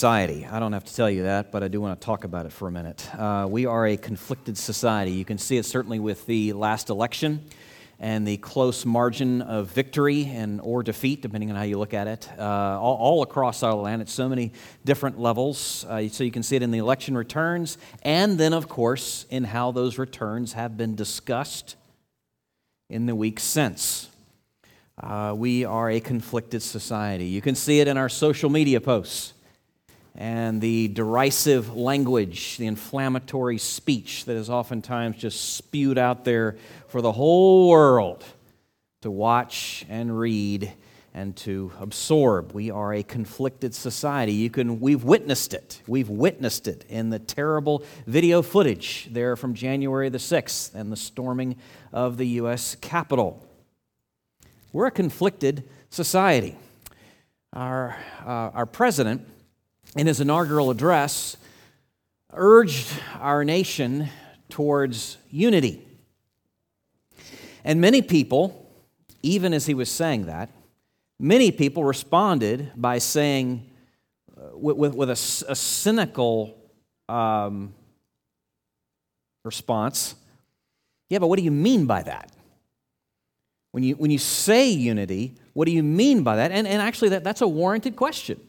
society. I don't have to tell you that, but I do want to talk about it for a minute. Uh, we are a conflicted society. You can see it certainly with the last election and the close margin of victory and or defeat, depending on how you look at it, uh, all, all, across our land at so many different levels. Uh, so you can see it in the election returns, and then, of course, in how those returns have been discussed in the weeks since. Uh, we are a conflicted society. You can see it in our social media posts and the derisive language, the inflammatory speech that is oftentimes just spewed out there for the whole world to watch and read and to absorb. We are a conflicted society. You can we've witnessed it. We've witnessed it in the terrible video footage there from January the 6th and the storming of the US Capitol. We're a conflicted society. Our, uh, our president in his inaugural address, urged our nation towards unity. And many people, even as he was saying that, many people responded by saying, uh, with, with, with a, a, cynical um, response, yeah, but what do you mean by that? When you, when you say unity, what do you mean by that? And, and actually, that, that's a warranted question.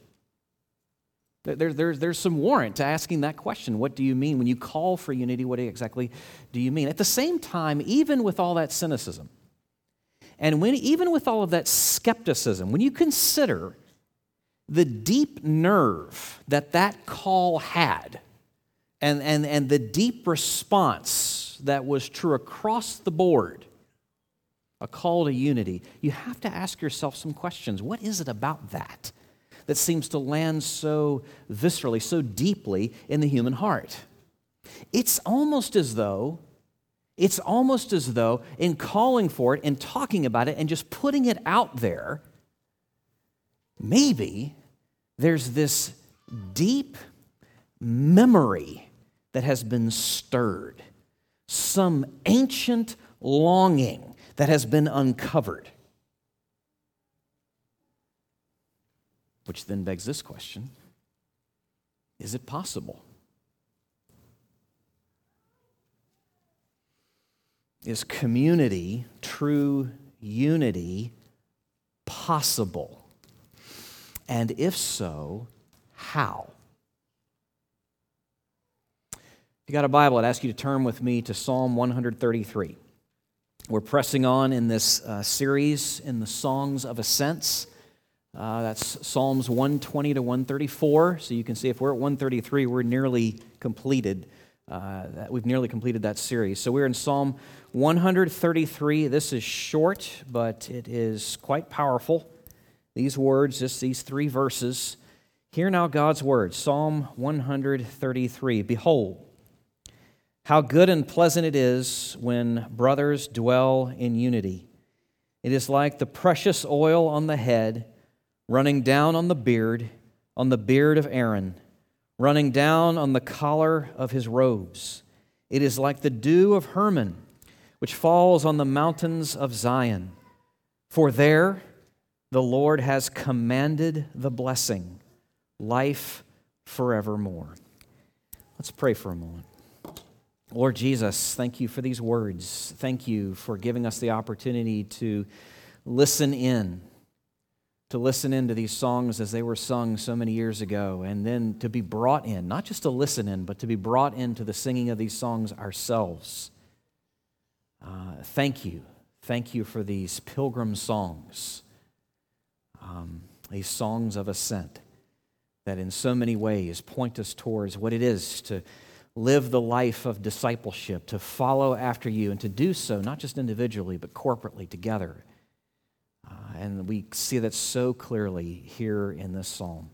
There, there, there's some warrant to asking that question. What do you mean? When you call for unity, what exactly do you mean? At the same time, even with all that cynicism, and when, even with all of that skepticism, when you consider the deep nerve that that call had, and, and, and the deep response that was true across the board, a call to unity, you have to ask yourself some questions. What is it about that? That seems to land so viscerally, so deeply in the human heart. It's almost as though, it's almost as though in calling for it and talking about it and just putting it out there, maybe there's this deep memory that has been stirred, some ancient longing that has been uncovered. Which then begs this question Is it possible? Is community, true unity, possible? And if so, how? If you got a Bible, I'd ask you to turn with me to Psalm 133. We're pressing on in this uh, series in the Songs of Ascents. Uh, that's Psalms 120 to 134. So you can see if we're at 133, we're nearly completed. Uh, we've nearly completed that series. So we're in Psalm 133. This is short, but it is quite powerful. These words, just these three verses. Hear now God's words Psalm 133. Behold, how good and pleasant it is when brothers dwell in unity. It is like the precious oil on the head running down on the beard, on the beard of Aaron, running down on the collar of his robes. It is like the dew of Hermon, which falls on the mountains of Zion. For there the Lord has commanded the blessing, life forevermore. Let's pray for a moment. Lord Jesus, thank you for these words. Thank you for giving us the opportunity to listen in to listen into these songs as they were sung so many years ago, and then to be brought in, not just to listen in, but to be brought into the singing of these songs ourselves. Uh, thank you. Thank you for these pilgrim songs, um, these songs of ascent that in so many ways point us towards what it is to live the life of discipleship, to follow after you, and to do so not just individually, but corporately together uh, and we see that so clearly here in this psalm.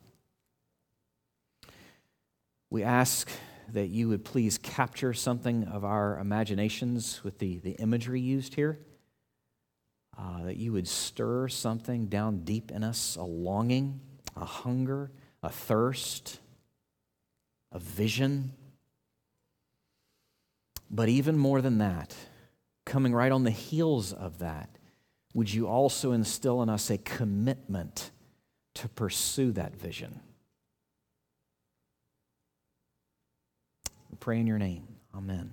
We ask that you would please capture something of our imaginations with the, the imagery used here. Uh, that you would stir something down deep in us a longing, a hunger, a thirst, a vision. But even more than that, coming right on the heels of that, would you also instill in us a commitment to pursue that vision? pray in your name. Amen.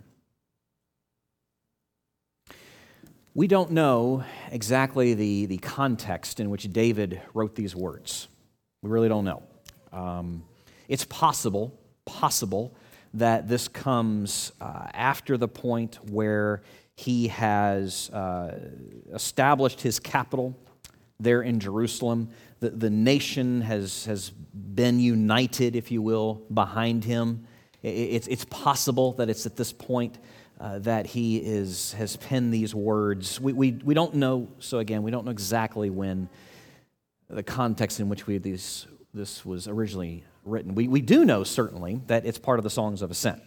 We don't know exactly the, the context in which David wrote these words. We really don't know. Um, it's possible, possible, that this comes uh, after the point where he has uh, established his capital there in Jerusalem. The, the nation has, has been united, if you will, behind him. It's, it's possible that it's at this point uh, that he is, has penned these words. We, we, we don't know, so again, we don't know exactly when the context in which we, these, this was originally written. We, we do know, certainly, that it's part of the Songs of Ascent.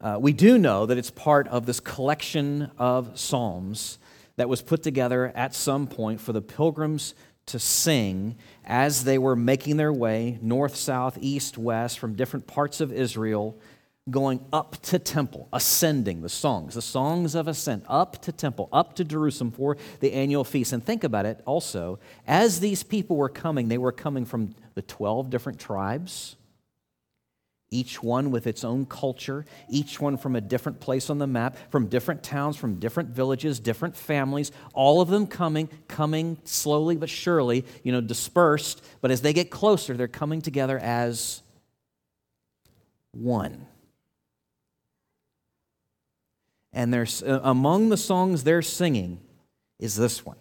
Uh, we do know that it's part of this collection of psalms that was put together at some point for the pilgrims to sing as they were making their way north, south, east, west from different parts of Israel, going up to temple, ascending the songs, the songs of ascent, up to temple, up to Jerusalem for the annual feast. And think about it also, as these people were coming, they were coming from the 12 different tribes each one with its own culture, each one from a different place on the map, from different towns, from different villages, different families, all of them coming, coming slowly but surely, you know, dispersed. But as they get closer, they're coming together as one. And there's, uh, among the songs they're singing is this one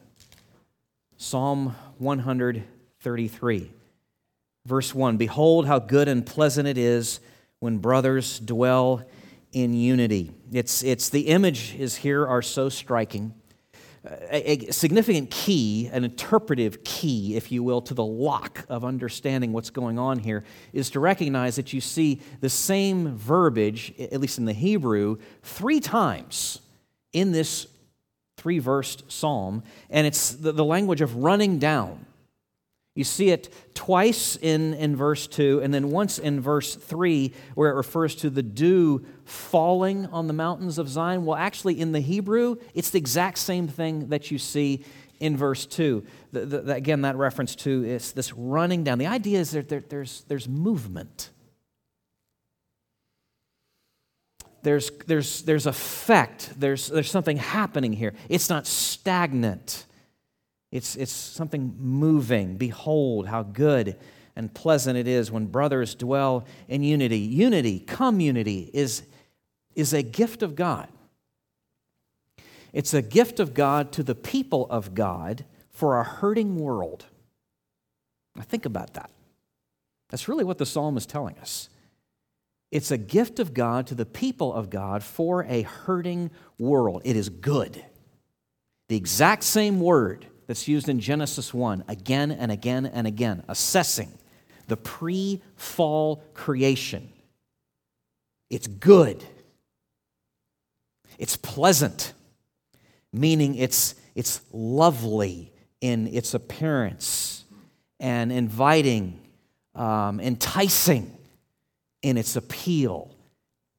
Psalm 133. Verse 1 Behold, how good and pleasant it is when brothers dwell in unity. It's, it's the image is here are so striking. A, a, significant key, an interpretive key, if you will, to the lock of understanding what's going on here is to recognize that you see the same verbiage, at least in the Hebrew, three times in this three versed psalm, and it's the, the language of running down. You see it twice in, in verse 2, and then once in verse 3, where it refers to the dew falling on the mountains of Zion. Well, actually, in the Hebrew, it's the exact same thing that you see in verse 2. The, the, again, that reference to is this running down. The idea is that there, there's, there's movement. There's, there's, there's effect. There's, there's something happening here. It's not stagnant. It's, it's something moving. Behold, how good and pleasant it is when brothers dwell in unity. Unity, community, is, is a gift of God. It's a gift of God to the people of God for a hurting world. Now, think about that. That's really what the psalm is telling us. It's a gift of God to the people of God for a hurting world. It is good. The exact same word that's used in Genesis 1 again and again and again, assessing the pre fall creation. It's good, it's pleasant, meaning it's, it's lovely in its appearance and inviting, um, enticing in its appeal,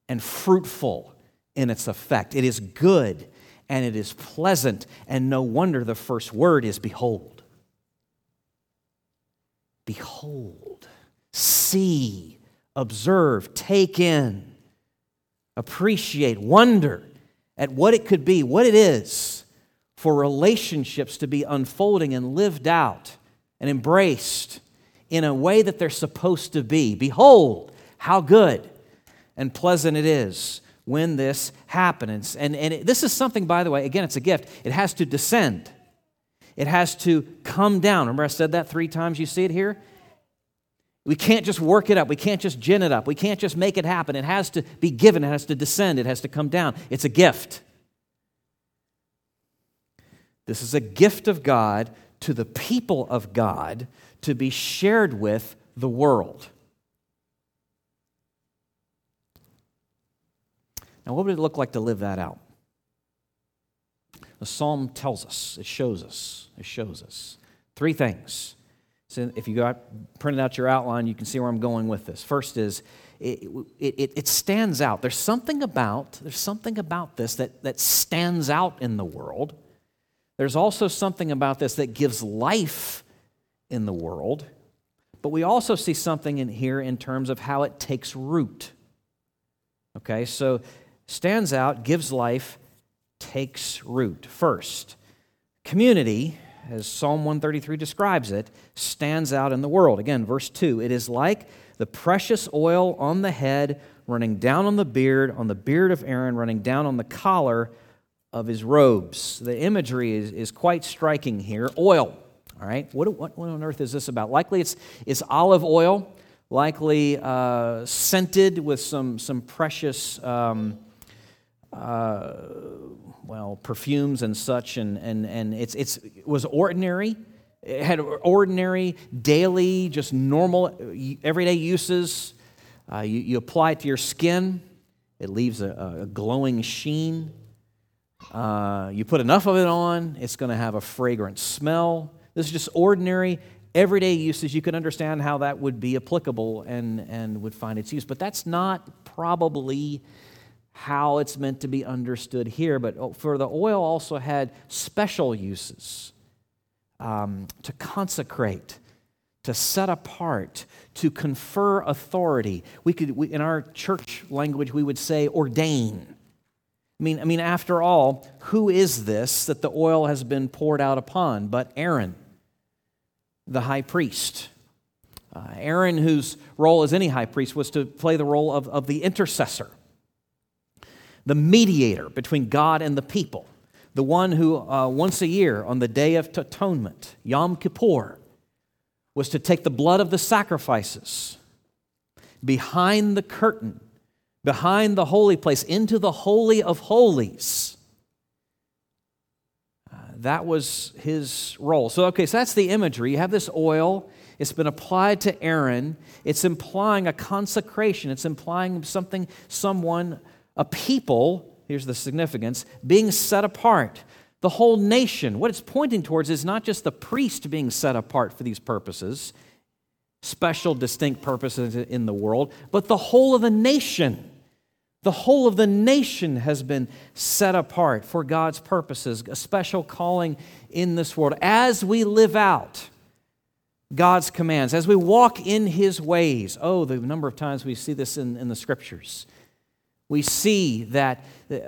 and fruitful in its effect. It is good and it is pleasant, and no wonder the first word is behold. Behold, see, observe, take in, appreciate, wonder at what it could be, what it is for relationships to be unfolding and lived out and embraced in a way that they're supposed to be. Behold, how good and pleasant it is when this happens. And, and it, this is something, by the way, again, it's a gift. It has to descend, it has to come down. Remember, I said that three times. You see it here? We can't just work it up. We can't just gin it up. We can't just make it happen. It has to be given. It has to descend. It has to come down. It's a gift. This is a gift of God to the people of God to be shared with the world. Now, what would it look like to live that out? The psalm tells us, it shows us, it shows us. Three things. So if you got printed out your outline, you can see where I'm going with this. First is it, it, it stands out. There's something about, there's something about this that, that stands out in the world. There's also something about this that gives life in the world. But we also see something in here in terms of how it takes root. Okay, so stands out, gives life, takes root. First, community, as Psalm 133 describes it, stands out in the world. Again, verse 2 it is like the precious oil on the head, running down on the beard, on the beard of Aaron, running down on the collar of his robes. The imagery is, is quite striking here. Oil, all right? What, what, what on earth is this about? Likely it's, it's olive oil, likely uh, scented with some, some precious. Um, uh, well, perfumes and such, and, and, and it's, it's, it was ordinary. It had ordinary, daily, just normal, everyday uses. Uh, you, you apply it to your skin, it leaves a, a glowing sheen. Uh, you put enough of it on, it's going to have a fragrant smell. This is just ordinary, everyday uses. You can understand how that would be applicable and, and would find its use. But that's not probably how it's meant to be understood here. But for the oil also had special uses um, to consecrate, to set apart, to confer authority. We could, we, in our church language, we would say ordain. I mean, I mean, after all, who is this that the oil has been poured out upon but Aaron, the high priest? Uh, Aaron, whose role as any high priest was to play the role of, of the intercessor, the mediator between God and the people the one who uh, once a year on the Day of Atonement, Yom Kippur, was to take the blood of the sacrifices behind the curtain, behind the holy place, into the Holy of Holies. Uh, that was his role. So, okay, so that's the imagery. You have this oil, it's been applied to Aaron. It's implying a consecration, it's implying something, someone, a people here's the significance being set apart. The whole nation, what it's pointing towards is not just the priest being set apart for these purposes, special, distinct purposes in the world, but the whole of the nation. The whole of the nation has been set apart for God's purposes, a special calling in this world. As we live out God's commands, as we walk in His ways, oh, the number of times we see this in, in the scriptures we see that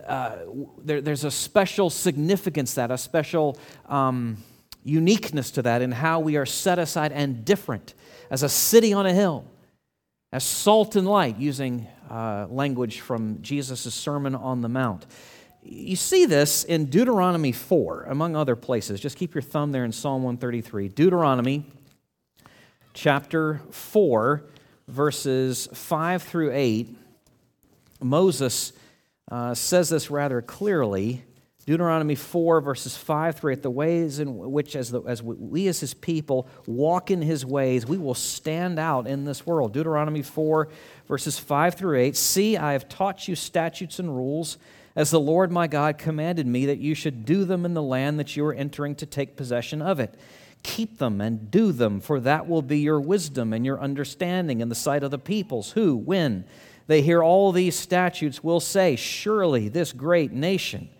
uh, there, there's a special significance that a special um, uniqueness to that in how we are set aside and different as a city on a hill as salt and light using uh, language from jesus' sermon on the mount. You see this in deuteronomy 4 among other places. Just keep your thumb there in psalm 133 deuteronomy chapter 4 verses 5 through 8 Moses uh, says this rather clearly. Deuteronomy 4, verses 5 through 8, the ways in which, as, the, as we as his people walk in his ways, we will stand out in this world. Deuteronomy 4, verses 5 through 8 See, I have taught you statutes and rules, as the Lord my God commanded me, that you should do them in the land that you are entering to take possession of it. Keep them and do them, for that will be your wisdom and your understanding in the sight of the peoples, who, when they hear all these statutes will say, Surely this great nation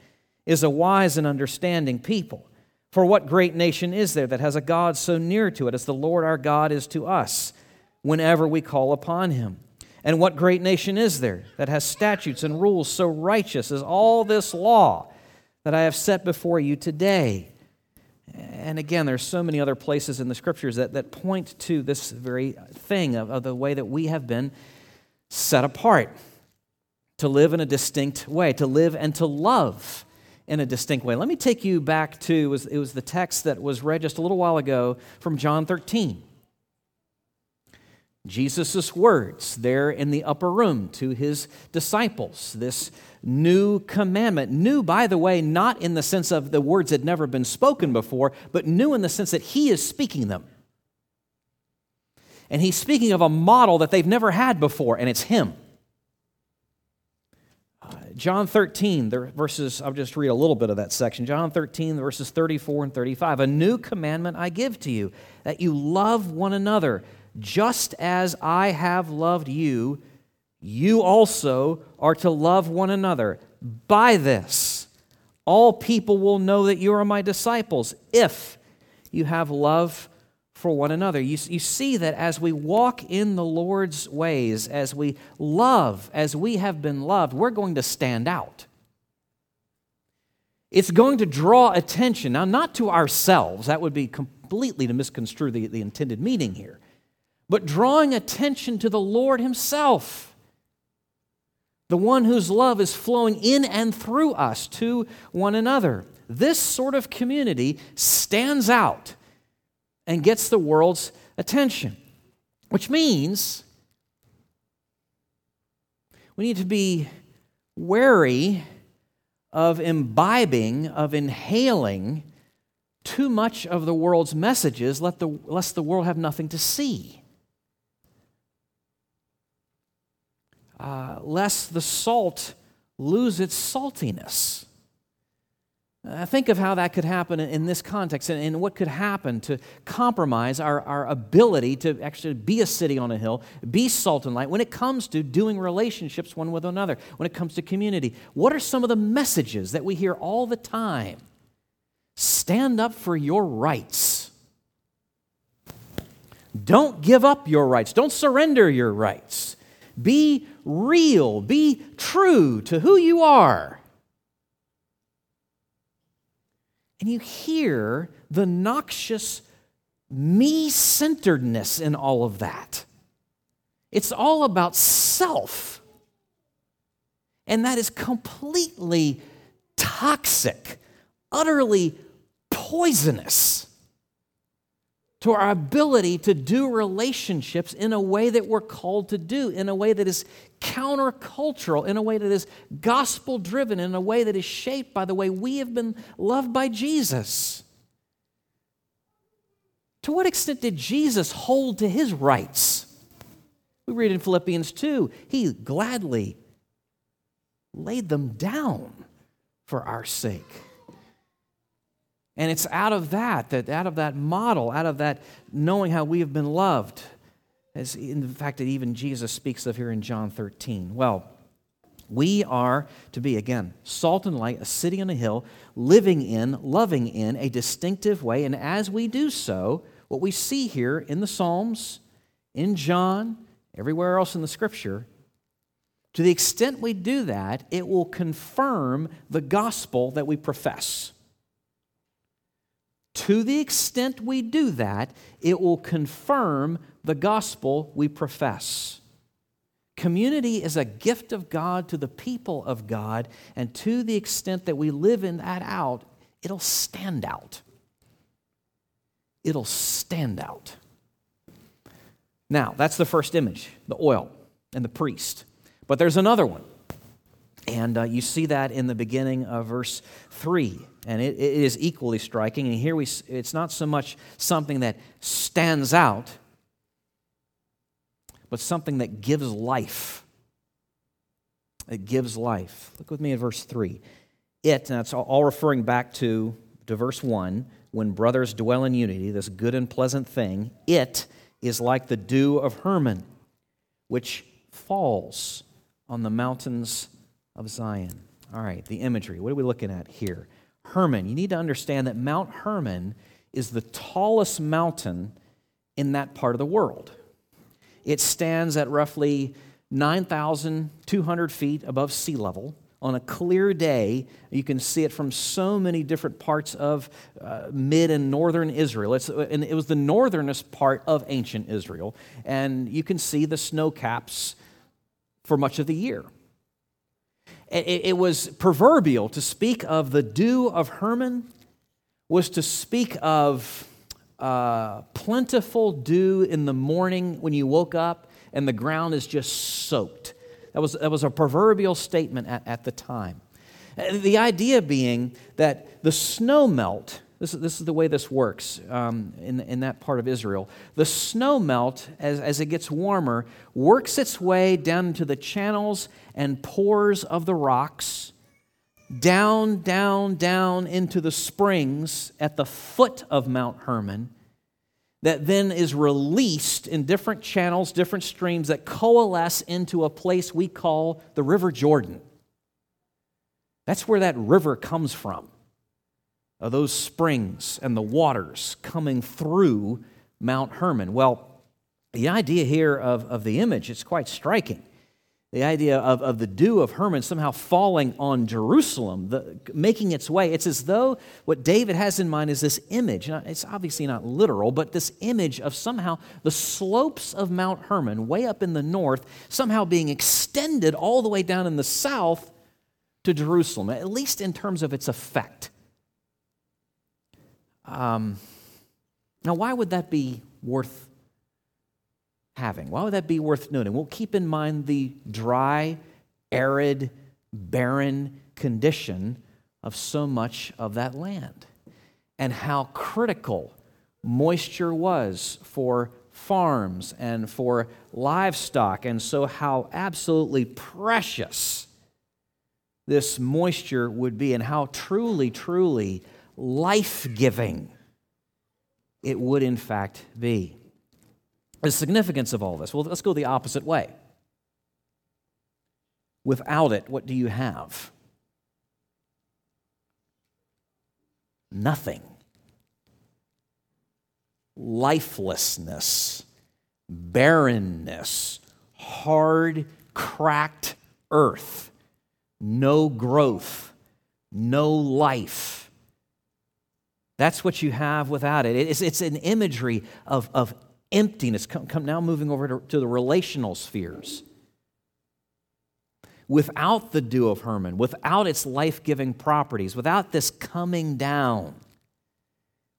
is a wise and understanding people. For what great nation is there that has a God so near to it as the Lord our God is to us whenever we call upon him? And what great nation is there that has statutes and rules so righteous as all this law that I have set before you today? And again, there's so many other places in the scriptures that, that point to this very thing of, of the way that we have been set apart, to live in a distinct way, to live and to love in a distinct way. Let me take you back to it was, it was the text that was read just a little while ago from John 13. Jesus' words there in the upper room to his disciples, this new commandment. New, by the way, not in the sense of the words had never been spoken before, but new in the sense that he is speaking them. And he's speaking of a model that they've never had before, and it's him. Uh, John 13, the verses, I'll just read a little bit of that section. John 13, verses 34 and 35. A new commandment I give to you, that you love one another, just as I have loved you, you also are to love one another. By this, all people will know that you are my disciples, if you have love for one another. You, you see that as we walk in the Lord's ways, as we love, as we have been loved, we're going to stand out. It's going to draw attention, now, not to ourselves, that would be completely to misconstrue the, the intended meaning here, but drawing attention to the Lord Himself, the one whose love is flowing in and through us to one another. This sort of community stands out and gets the world's attention, which means we need to be wary of imbibing, of inhaling too much of the world's messages, let the, lest the world have nothing to see. Uh, lest the salt lose its saltiness. Uh, think of how that could happen in, this context and, and, what could happen to compromise our, our ability to actually be a city on a hill, be salt and light when it comes to doing relationships one with another, when it comes to community. What are some of the messages that we hear all the time? Stand up for your rights. Don't give up your rights. Don't surrender your rights. Be real. Be true to who you are. And you hear the noxious me centeredness in all of that. It's all about self. And that is completely toxic, utterly poisonous to our ability to do relationships in a way that we're called to do, in a way that is countercultural, in a way that is gospel driven, in a way that is shaped by the way we have been loved by Jesus. To what extent did Jesus hold to his rights? We read in Philippians 2 he gladly laid them down for our sake. And it's out of that, that out of that model, out of that knowing how we have been loved, as in the fact that even Jesus speaks of here in John 13. Well, we are to be, again, salt and light, a city on a hill, living in, loving in a distinctive way. And as we do so, what we see here in the Psalms, in John, everywhere else in the scripture, to the extent we do that, it will confirm the gospel that we profess. To the extent we do that, it will confirm the gospel we profess. Community is a gift of God to the people of God, and to the extent that we live in that out, it'll stand out. It'll stand out. Now, that's the first image the oil and the priest. But there's another one. And uh, you see that in the beginning of verse 3. And it, it is equally striking. And here we, it's not so much something that stands out, but something that gives life. It gives life. Look with me at verse 3. It, and that's all referring back to, to verse 1, when brothers dwell in unity, this good and pleasant thing, it is like the dew of Hermon, which falls on the mountains of Zion. All right, the imagery. What are we looking at here? Hermon. You need to understand that Mount Hermon is the tallest mountain in that part of the world. It stands at roughly 9,200 feet above sea level. On a clear day, you can see it from so many different parts of uh, mid and northern Israel. It's, and it was the northernest part of ancient Israel. And you can see the snow caps for much of the year it, it was proverbial to speak of the dew of Hermon, was to speak of uh, plentiful dew in the morning when you woke up and the ground is just soaked. That was, that was a proverbial statement at, at the time. The idea being that the snow melt this, this is the way this works um, in, in that part of Israel. The snow melt, as, as it gets warmer, works its way down into the channels and pores of the rocks, down, down, down into the springs at the foot of Mount Hermon, that then is released in different channels, different streams that coalesce into a place we call the River Jordan. That's where that river comes from those springs and the waters coming through Mount Hermon. Well, the idea here of, of the image is quite striking. The idea of, of the dew of Hermon somehow falling on Jerusalem, the, making its way. It's as though what David has in mind is this image. It's obviously not literal, but this image of somehow the slopes of Mount Hermon, way up in the north, somehow being extended all the way down in the south to Jerusalem, at least in terms of its effect. Um, now, why would that be worth having? Why would that be worth noting? Well, keep in mind the dry, arid, barren condition of so much of that land and how critical moisture was for farms and for livestock, and so how absolutely precious this moisture would be, and how truly, truly life giving it would in fact be. The significance of all this? Well, let's go the opposite way. Without it, what do you have? Nothing. Lifelessness, barrenness, hard, cracked earth, no growth, no life. That's what you have without it. It's, it's an imagery of, of emptiness. Come, come now moving over to, to the relational spheres. Without the dew of Hermon, without its life giving properties, without this coming down,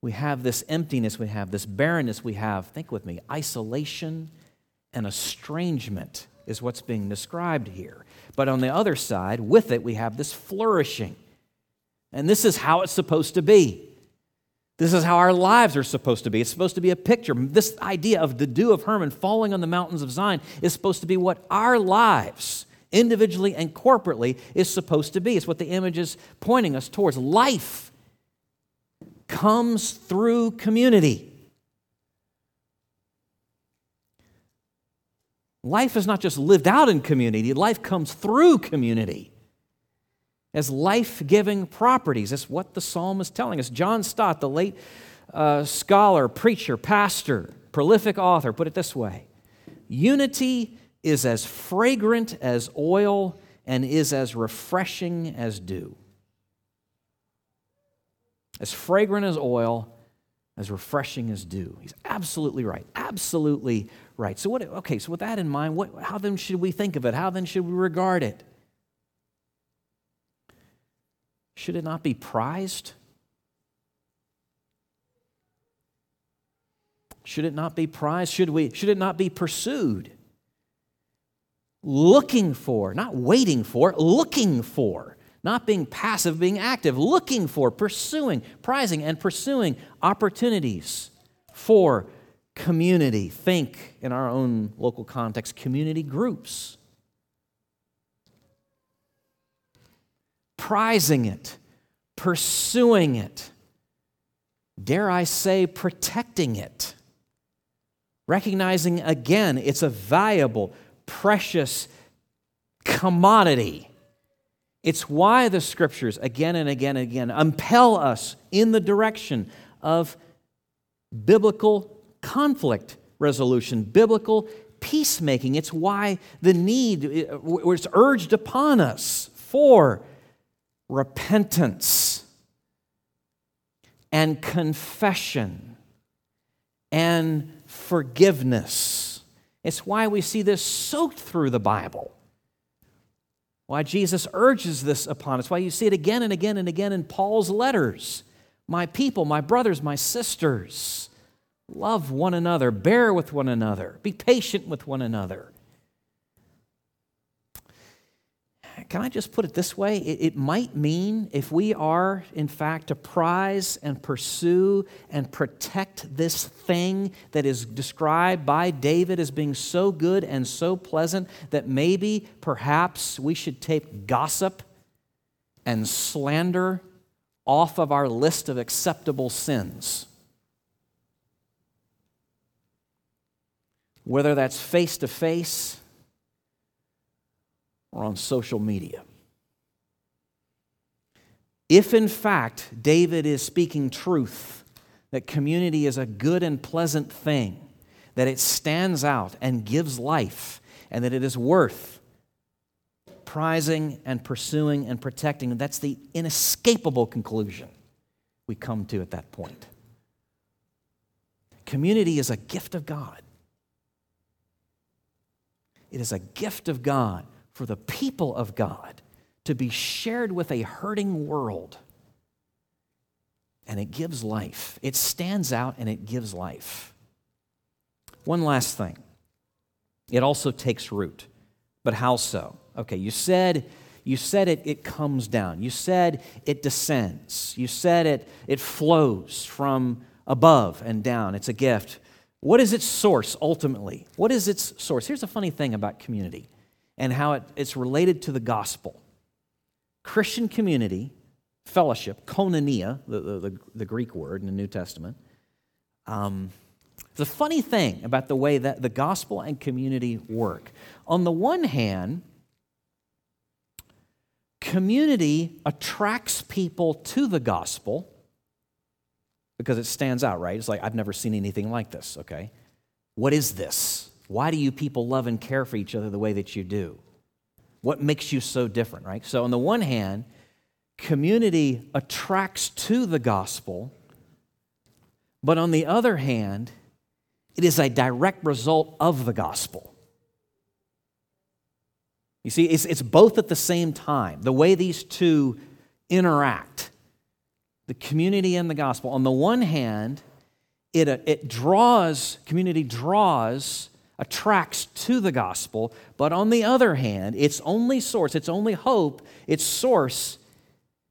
we have this emptiness, we have this barrenness, we have, think with me, isolation and estrangement is what's being described here. But on the other side, with it, we have this flourishing. And this is how it's supposed to be. This is how our lives are supposed to be. It's supposed to be a picture. This idea of the dew of Hermon falling on the mountains of Zion is supposed to be what our lives, individually and corporately, is supposed to be. It's what the image is pointing us towards. Life comes through community. Life is not just lived out in community, life comes through community as life giving properties. That's what the psalm is telling us. John Stott, the late uh, scholar, preacher, pastor, prolific author, put it this way Unity is as fragrant as oil and is as refreshing as dew. As fragrant as oil, as refreshing as dew. He's absolutely right. Absolutely right. So what okay, so with that in mind, what how then should we think of it? How then should we regard it? Should it not be prized? Should it not be prized? Should, we, should it not be pursued? Looking for, not waiting for, looking for. Not being passive, being active, looking for, pursuing, prizing, and pursuing opportunities for community. Think in our own local context, community groups prizing it, pursuing it, dare I say, protecting it, recognizing again it's a valuable, precious commodity. It's why the scriptures again and again and again impel us in the direction of biblical conflict resolution, biblical peacemaking. It's why the need uh, was urged upon us for repentance and confession and forgiveness. It's why we see this soaked through the Bible. Why Jesus urges this upon us. Why you see it again and again and again in Paul's letters. My people, my brothers, my sisters, love one another, bear with one another, be patient with one another. Can I just put it this way? It, it, might mean if we are, in fact, to prize and pursue and protect this thing that is described by David as being so good and so pleasant that maybe, perhaps, we should take gossip and slander off of our list of acceptable sins. Whether that's face to face or on social media. If in fact David is speaking truth, that community is a good and pleasant thing, that it stands out and gives life, and that it is worth prizing and pursuing and protecting. That's the inescapable conclusion we come to at that point. Community is a gift of God. It is a gift of God for the people of God to be shared with a hurting world. And it gives life. It stands out and it gives life. One last thing it also takes root. But how so? Okay, you said you said it, it comes down. You said it descends. You said it, it flows from above and down. It's a gift. What is its source ultimately? What is its source? Here's a funny thing about community and how it, it's related to the gospel. Christian community, fellowship, koinonia, the, the, the Greek word in the New Testament. Um, the funny thing about the way that the gospel and community work. On the one hand, community attracts people to the gospel because it stands out, right? It's like, I've never seen anything like this, okay? What is this? Why do you people love and care for each other the way that you do? What makes you so different, right? So, on the one hand, community attracts to the gospel, but on the other hand, it is a direct result of the gospel. You see, it's, it's both at the same time, the way these two interact the community and the gospel. On the one hand, it, uh, it draws, community draws, attracts to the gospel, but on the other hand, its only source, its only hope, its source,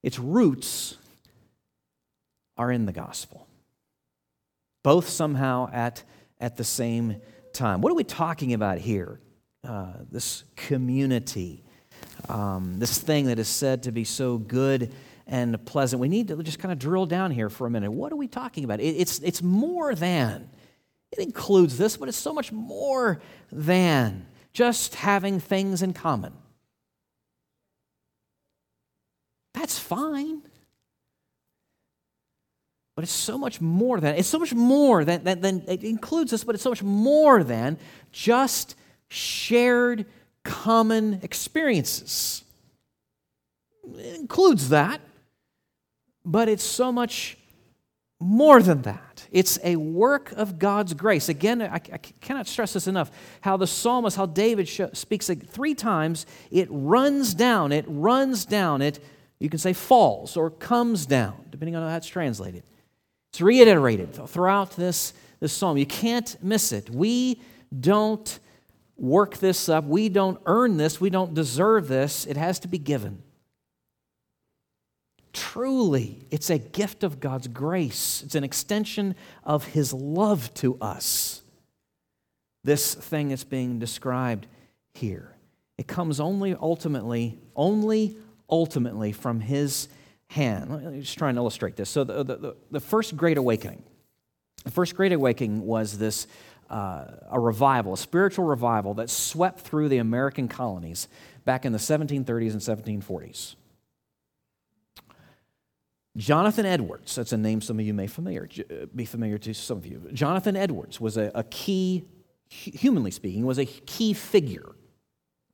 its roots are in the gospel. Both somehow at at the same time. What are we talking about here? Uh, this community, um, this thing that is said to be so good and pleasant. We need to just kind of drill down here for a minute. What are we talking about? It, it's, it's more than, it includes this, but it's so much more than just having things in common. That's fine. But it's so much more than, it's so much more than, than, than, it includes this, but it's so much more than just shared common experiences. It includes that, but it's so much more than that. It's a work of God's grace. Again, I, I cannot stress this enough. How the psalmist, how David sh- speaks it three times, it runs down, it runs down, it, you can say falls or comes down, depending on how that's translated. It's reiterated throughout this, this psalm. You can't miss it. We don't work this up. We don't earn this. We don't deserve this. It has to be given. Truly, it's a gift of God's grace, it's an extension of His love to us. This thing that's being described here. It comes only ultimately, only ultimately from His hand. Let me just try and illustrate this. So, the, the, the first Great Awakening, the first Great Awakening was this uh, a revival, a spiritual revival that swept through the American colonies back in the 1730s and 1740s. Jonathan Edwards, that's a name some of you may familiar, uh, be familiar to some of you. Jonathan Edwards was a, a key, humanly speaking, was a key figure,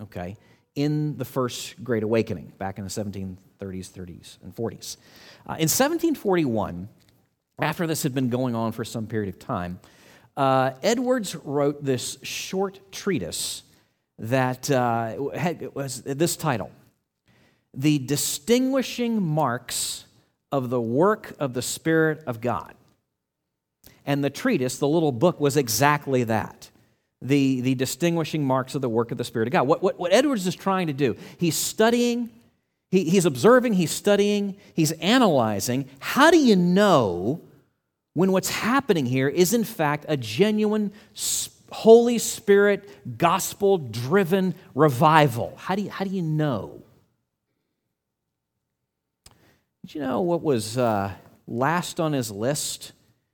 okay, in the first Great Awakening back in the 1730s 30s, 30s, and 40s. Uh, in 1741, after this had been going on for some period of time, uh, Edwards wrote this short treatise that uh, had, was this title The Distinguishing Marks of the Work of the Spirit of God. And the treatise, the little book, was exactly that the, the distinguishing marks of the work of the Spirit of God. What, what, what Edwards is trying to do, he's studying he, he's observing, he's studying, he's analyzing. How do you know when what's happening here is, in fact, a genuine Holy Spirit, gospel driven revival? How do, you, how do you know? Did you know what was uh, last on his list?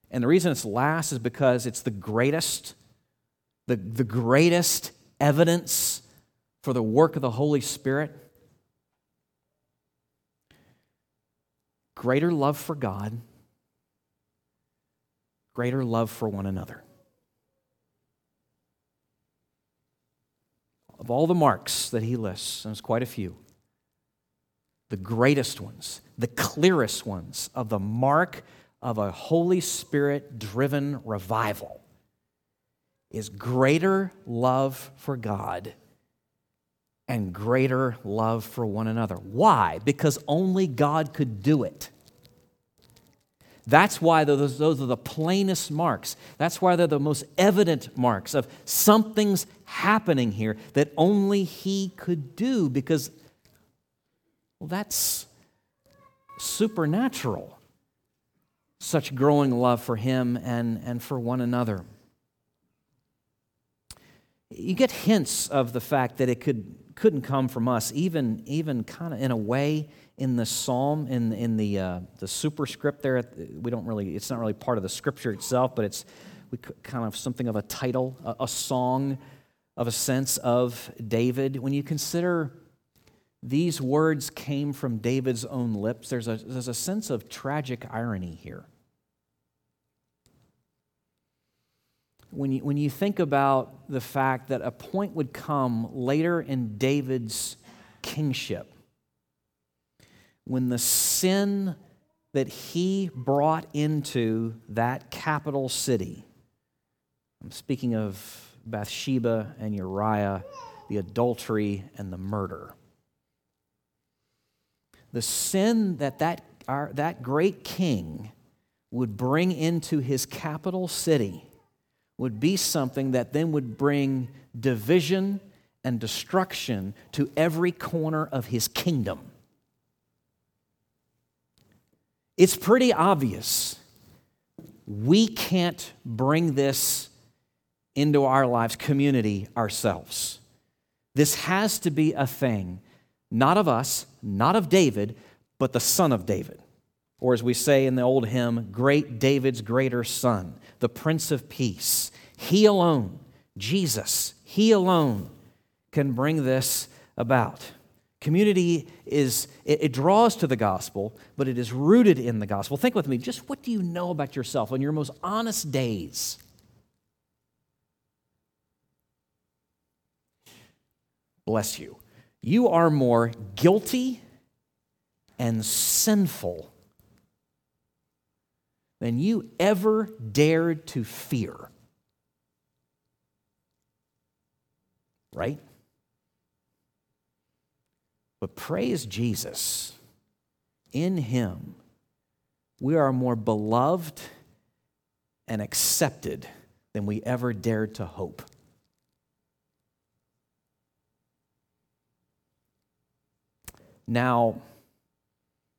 And the reason it's last is because it's the greatest, the, the greatest evidence for the work of the Holy Spirit. greater love for God, greater love for one another. Of all the marks that he lists, and there's quite a few, the greatest ones, the clearest ones of the mark of a Holy Spirit driven revival is greater love for God and greater love for one another. Why? Because only God could do it. That's why those, those are the plainest marks. That's why they're the most evident marks of something's happening here that only He could do because, well, that's supernatural. Such growing love for Him and, and for one another. You get hints of the fact that it could, couldn't come from us, even, even kind of in a way in the psalm, in, in the, uh, the superscript there. We don't really, it's not really part of the scripture itself, but it's we kind of something of a title, a, a song of Ascents of David. When you consider these words came from David's own lips, there's a, there's a sense of tragic irony here. When you, when you think about the fact that a point would come later in David's kingship when the sin that he brought into that capital city, I'm speaking of Bathsheba and Uriah, the adultery and the murder. The sin that that, our, that great king would bring into his capital city would be something that then would bring division and destruction to every corner of his kingdom. It's pretty obvious we can't bring this into our lives, community, ourselves. This has to be a thing, not of us, not of David, but the son of David. Or as we say in the old hymn, great David's greater son, the Prince of Peace. He alone, Jesus, He alone can bring this about. Community is, it, it, draws to the gospel, but it is rooted in the gospel. Think with me, just what do you know about yourself on your most honest days? Bless you. You are more guilty and sinful than you ever dared to fear. Right? But praise Jesus. In Him, we are more beloved and accepted than we ever dared to hope. Now,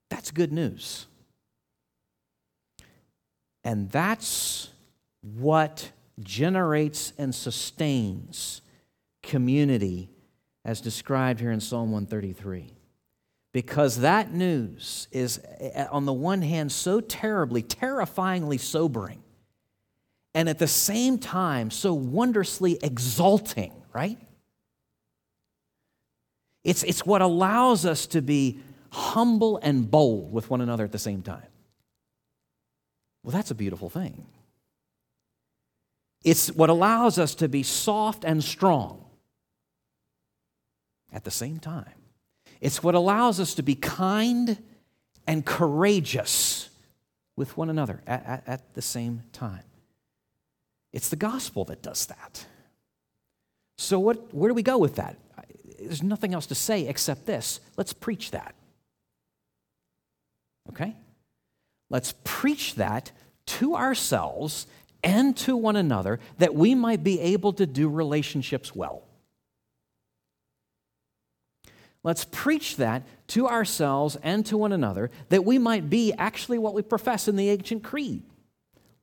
that's good news. And that's what generates and sustains community as described here in Psalm 133. Because that news is, eh, on the one hand, so terribly, terrifyingly sobering, and at the same time, so wondrously exalting, right? It's, it's what allows us to be humble and bold with one another at the same time. Well, that's a beautiful thing. It's what allows us to be soft and strong at the same time. It's what allows us to be kind and courageous with one another at, at, at, the same time. It's the gospel that does that. So, what, where do we go with that? There's nothing else to say except this. Let's preach that. Okay? Let's preach that to ourselves and to one another that we might be able to do relationships well. Let's preach that to ourselves and to one another that we might be actually what we profess in the ancient creed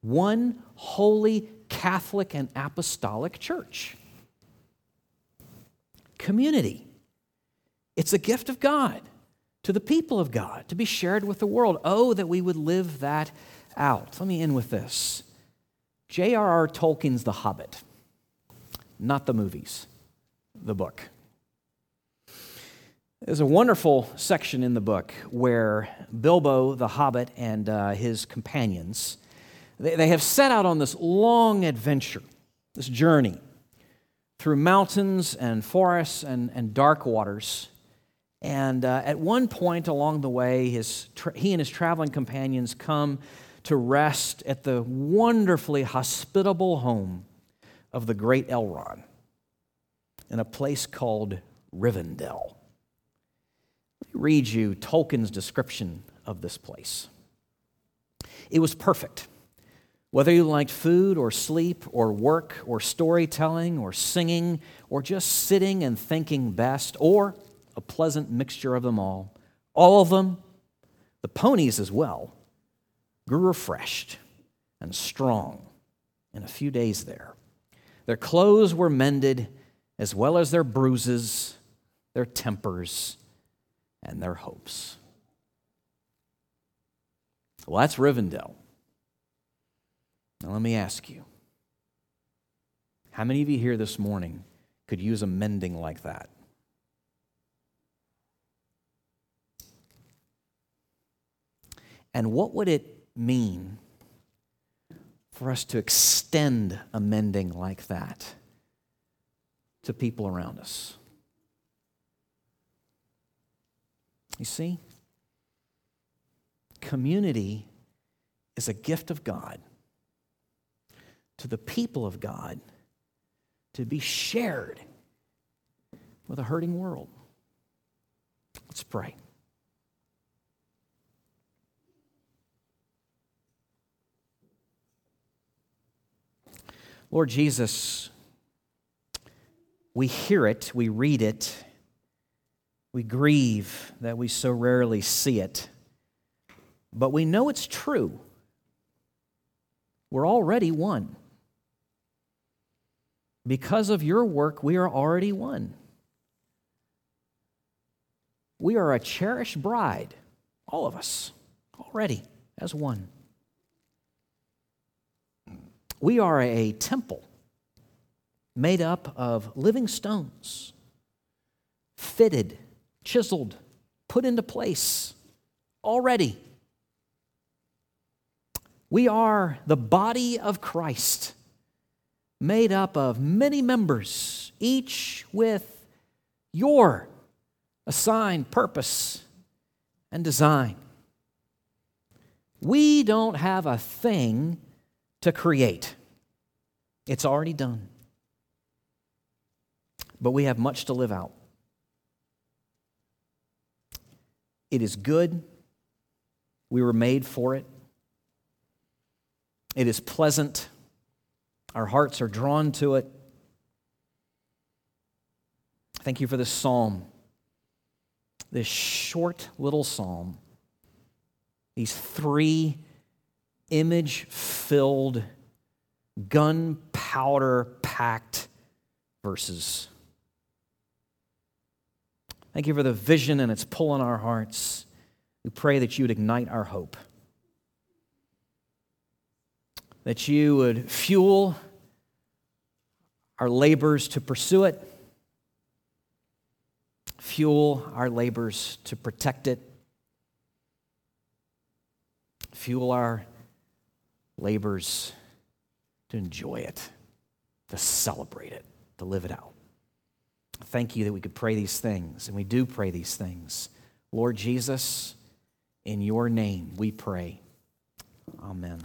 one holy Catholic and apostolic church. Community. It's a gift of God to the people of God to be shared with the world. Oh, that we would live that out. Let me end with this J.R.R. Tolkien's The Hobbit, not the movies, the book. There's a wonderful section in the book where Bilbo the Hobbit and uh, his companions They, they have set out on this long adventure, this journey through mountains and forests and, and dark waters. And uh, at one point along the way, his tra- he and his traveling companions come to rest at the wonderfully hospitable home of the great Elrond in a place called Rivendell. Let me read you Tolkien's description of this place. It was perfect. Whether you liked food or sleep or work or storytelling or singing or just sitting and thinking best or a pleasant mixture of them all, all of them, the ponies as well, grew refreshed and strong in a few days there. Their clothes were mended as well as their bruises, their tempers, and their hopes. Well, that's Rivendell. Now, let me ask you how many of you here this morning could use a mending like that? And what would it mean for us to extend a mending like that to people around us? You see, community is a gift of God to the people of God to be shared with a hurting world. Let's pray. Lord Jesus, we hear it, we read it, we grieve that we so rarely see it, but we know it's true. We're already one. Because of your work, we are already one. We are a cherished bride, all of us, already as one. We are a temple made up of living stones, fitted, chiseled, put into place already. We are the body of Christ, made up of many members, each with your assigned purpose and design. We don't have a thing to create. It's already done. But we have much to live out. It is good. We were made for it. It is pleasant. Our hearts are drawn to it. Thank you for this psalm, this short little psalm, these three image filled, gunpowder packed verses. Thank you for the vision and its pull on our hearts. We pray that you would ignite our hope, that you would fuel our labors to pursue it, fuel our labors to protect it, fuel our labors to enjoy it, to celebrate it, to live it out. Thank you that we could pray these things, and we do pray these things. Lord Jesus, in your name we pray. Amen.